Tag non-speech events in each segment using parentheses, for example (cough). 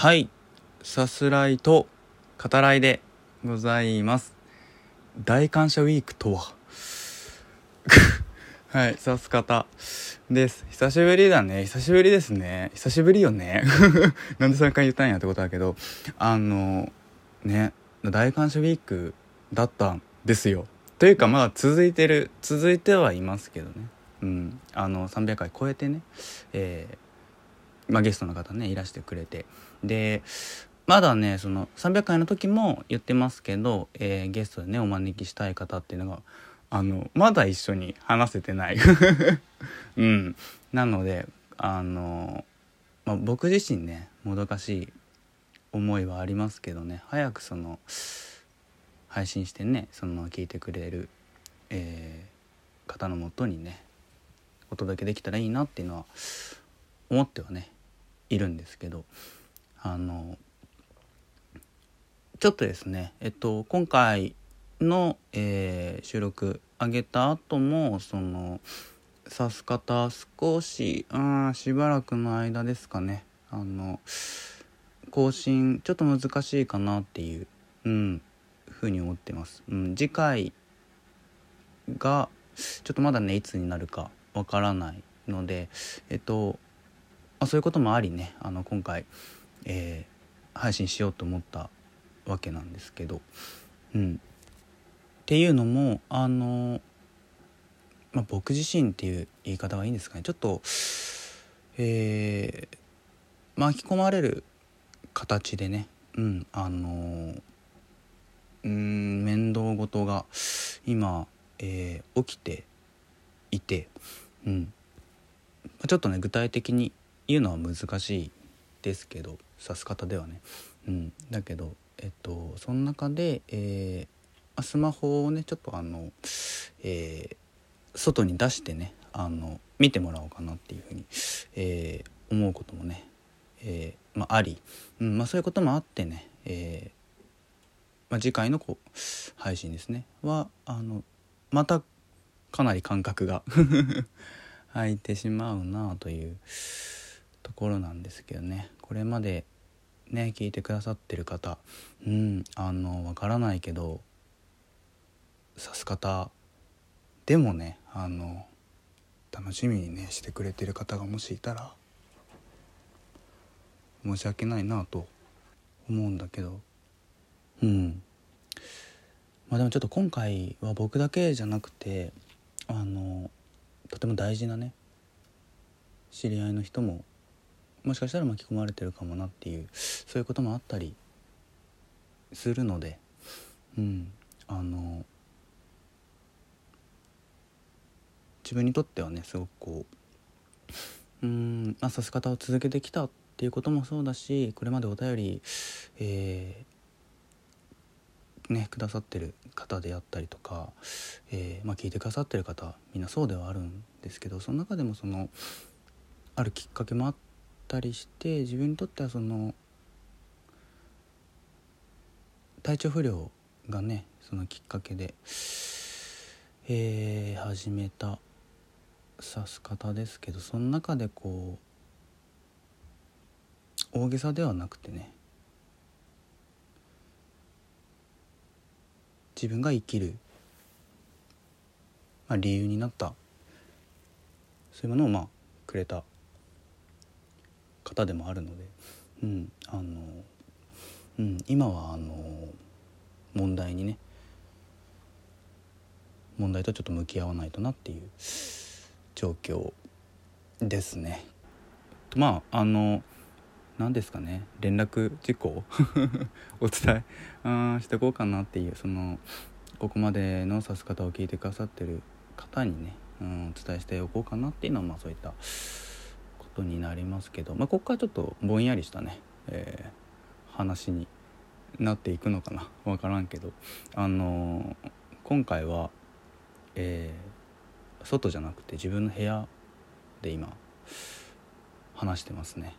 はい。さすらいと語らいでございます。大感謝ウィークとは？(laughs) はいさす方です。久しぶりだね。久しぶりですね。久しぶりよね。(laughs) なんで3回言ったんやってことだけどあのね大感謝ウィークだったんですよ。というかまだ続いてる続いてはいますけどね。うん。あの300回超えてねえー、まあ、ゲストの方ねいらしてくれて。でまだねその300回の時も言ってますけど、えー、ゲストでねお招きしたい方っていうのがあのまだ一緒に話せてない。(laughs) うん。なのであの、まあ、僕自身ねもどかしい思いはありますけどね早くその配信してねその聞いてくれる、えー、方のもとにねお届けできたらいいなっていうのは思ってはねいるんですけど。あのちょっとですねえっと今回の、えー、収録上げた後もその指す方少しうんしばらくの間ですかねあの更新ちょっと難しいかなっていう、うん、ふうに思ってます。うん、次回がちょっとまだねいつになるかわからないのでえっとあそういうこともありねあの今回、えー、配信しようと思ったわけなんですけど、うん。っていうのもあの、まあ、僕自身っていう言い方がいいんですかねちょっと、えー、巻き込まれる形でね、うん、あのうん面倒事が今、えー、起きていて、うん、ちょっとね具体的に言うのは難しいですけど指す方ではね、うん、だけどえっとその中で、えー、スマホをねちょっとあの、えー、外に出してねあの見てもらおうかなっていうふうに、えー、思うこともね、えーまあ、あり、うん。まあ、そういうこともあってね、えーまあ、次回のこう配信ですねはあのまたかなり間隔が (laughs) 空いてしまうなというところなんですけどね。これまでね聞いてくださってる方うんあのわからないけど指す方でもねあの楽しみにねしてくれてる方がもしいたら申し訳ないなと思うんだけどうん。まあでもちょっと今回は僕だけじゃなくてあのとても大事なね知り合いの人ももしかしたら巻き込まれてるかもなっていうそういうこともあったりするのでうんあの自分にとってはねすごくこううんまあさす方を続けてきたっていうこともそうだしこれまでお便り、えー、ね、くださってる方であったりとか、えー、まあ、聞いてくださってる方みんなそうではあるんですけどその中でもそのあるきっかけもあったりして自分にとってはその体調不良がねそのきっかけで、えー、始めた指す方ですけどその中でこう大げさではなくてね自分が生きる、まあ、理由になったそういうものをまあくれた方でもあるので、うんあのうん、今はあの問題にね問題とちょっと向き合わないとなっていう状況ですね。まああの何ですかね連絡事項 (laughs) お伝えあしていこうかなっていうそのここまでの指す方を聞いてくださってる方にね、うん、お伝えしておこうかなっていうのはまあそういったことになりますけど、まあ、ここからちょっとぼんやりしたね、えー、話になっていくのかな分からんけどあのー、今回は、えー、外じゃなくて自分の部屋で今話してますね。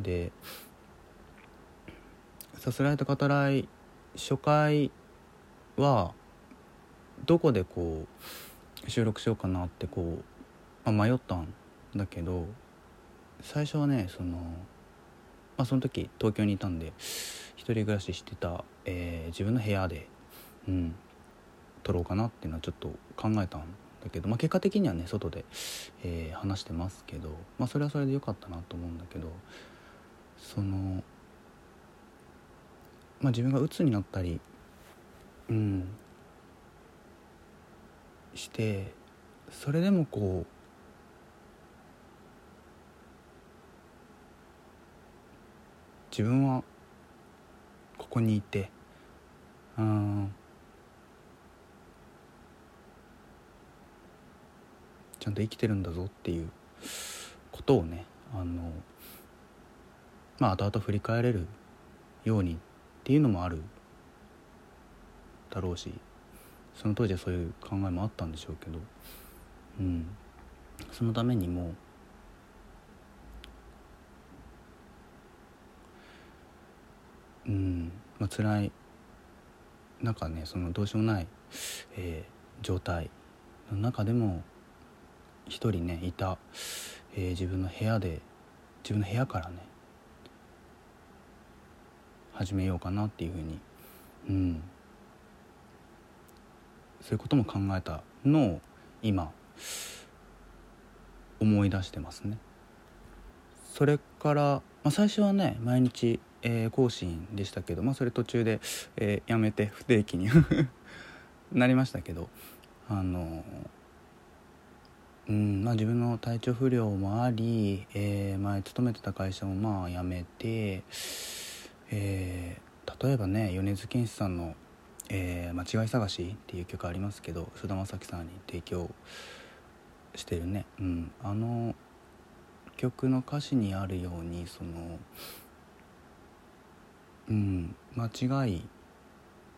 でさすらいと語らい初回はどこでこう収録しようかなってこう、まあ、迷ったんだけど最初はねそのまあ、その時東京にいたんで一人暮らししてた、えー、自分の部屋で、うん、撮ろうかなっていうのはちょっと考えたんだけど、まあ、結果的にはね外で、えー、話してますけど、まあ、それはそれで良かったなと思うんだけどその、まあ、自分が鬱になったり、うん、してそれでもこう自分はここにいてうん。ちゃんと生きてるんだぞっていうことをねあのまあ後々振り返れるようにっていうのもあるだろうしその当時はそういう考えもあったんでしょうけど、うん、そのためにもんまあ辛い中ねそのどうしようもない、えー、状態の中でも一人ねいた、えー、自分の部屋で自分の部屋からね始めようかなっていうふうにうんそういうことも考えたのを今思い出してますね。それから、まあ、最初はね毎日、えー、更新でしたけど、まあ、それ途中で、えー、やめて不定期に (laughs) なりましたけどあのうんまあ、自分の体調不良もあり、えー、前勤めてた会社もまあ辞めて、えー、例えばね米津玄師さんのえー、間違い探しっていう曲ありますけど菅田将暉さんに提供してるね、うん、あの曲の歌詞にあるようにそのうん。間違い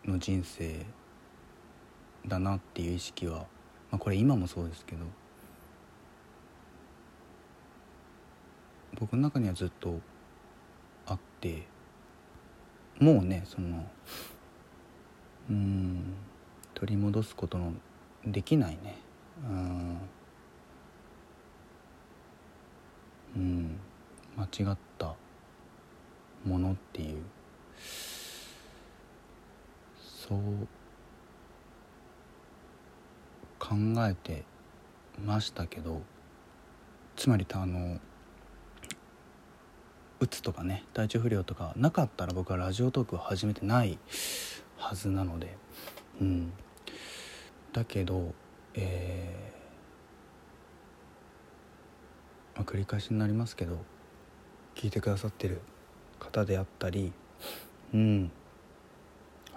の人生だなっていう意識は、まあ、これ今もそうですけど僕の中にはずっとあってもうねそのうん取り戻すことのできないね。うん。間違ったものっていうそう考えてましたけどつまりあのうつとかね体調不良とかなかったら僕はラジオトークを始めてないはずなのでうん。だけどえー、まあ、繰り返しになりますけど聞いてくださってる方であったりうん。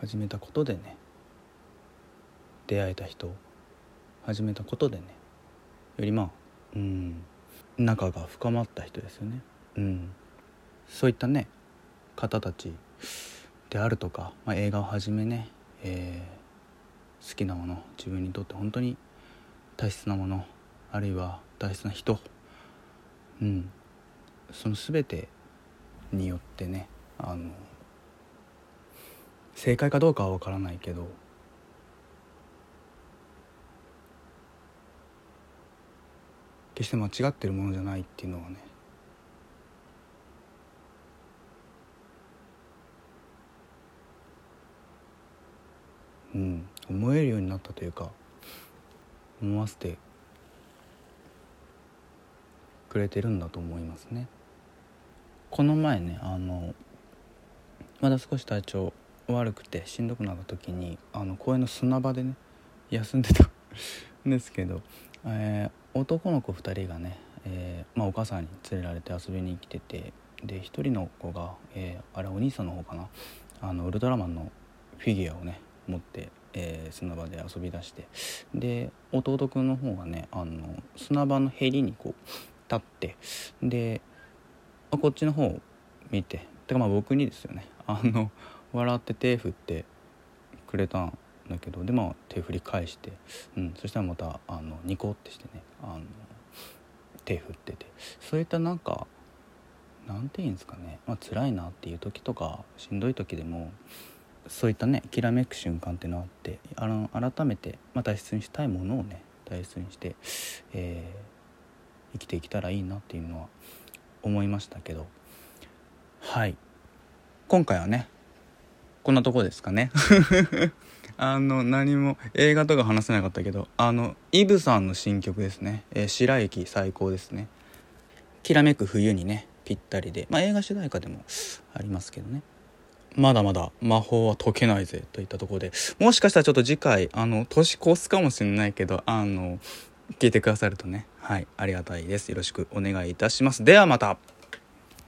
始めたことでね。出会えた人始めたことでね。よりまあうん仲が深まった人ですよね。うん。そういったね方たちであるとか、まあ、映画をはじめね、えー、好きなもの自分にとって本当に大切なものあるいは大切な人、うん、その全てによってねあの正解かどうかは分からないけど。決して間違ってるものじゃないっていうのはね。うん、思えるようになったというか思わせてくれてるんだと思いますね。この前ねあのまだ少し体調悪くてしんどくなった時にあの公園の砂場でね休んでたん (laughs) ですけど、えー、男の子2人がね、えー、まあ、お母さんに連れられて遊びに来ててで1人の子が、えー、あれお兄さんの方かなあのウルトラマンのフィギュアをね持って、えー、砂場で遊び出してで弟くんの方がねあの砂場のへりにこう立ってでこっちの方を見ててかまあ僕にですよね。あの笑って手振ってくれたんだけどでまあ手振り返して、うん、そしたらまたあのニコってしてねあの手振っててそういったなんかなんていうんですかね、まあ辛いなっていう時とかしんどい時でもそういったねきらめく瞬間っていうのあってあの改めて、まあ、大切にしたいものをね大切にして、えー、生きていけたらいいなっていうのは思いましたけどはい。今回はねこんなとこですかね。(laughs) あの何も映画とか話せなかったけどあのイブさんの新曲ですね「えー、白雪最高」ですね。きらめく冬にねぴったりで。まあ映画主題歌でもありますけどね。まだまだ魔法は解けないぜといったところで。もしかしたらちょっと次回あの年越すかもしれないけどあの聞いてくださるとねはいありがたいです。よろしくお願いいたします。ではまた。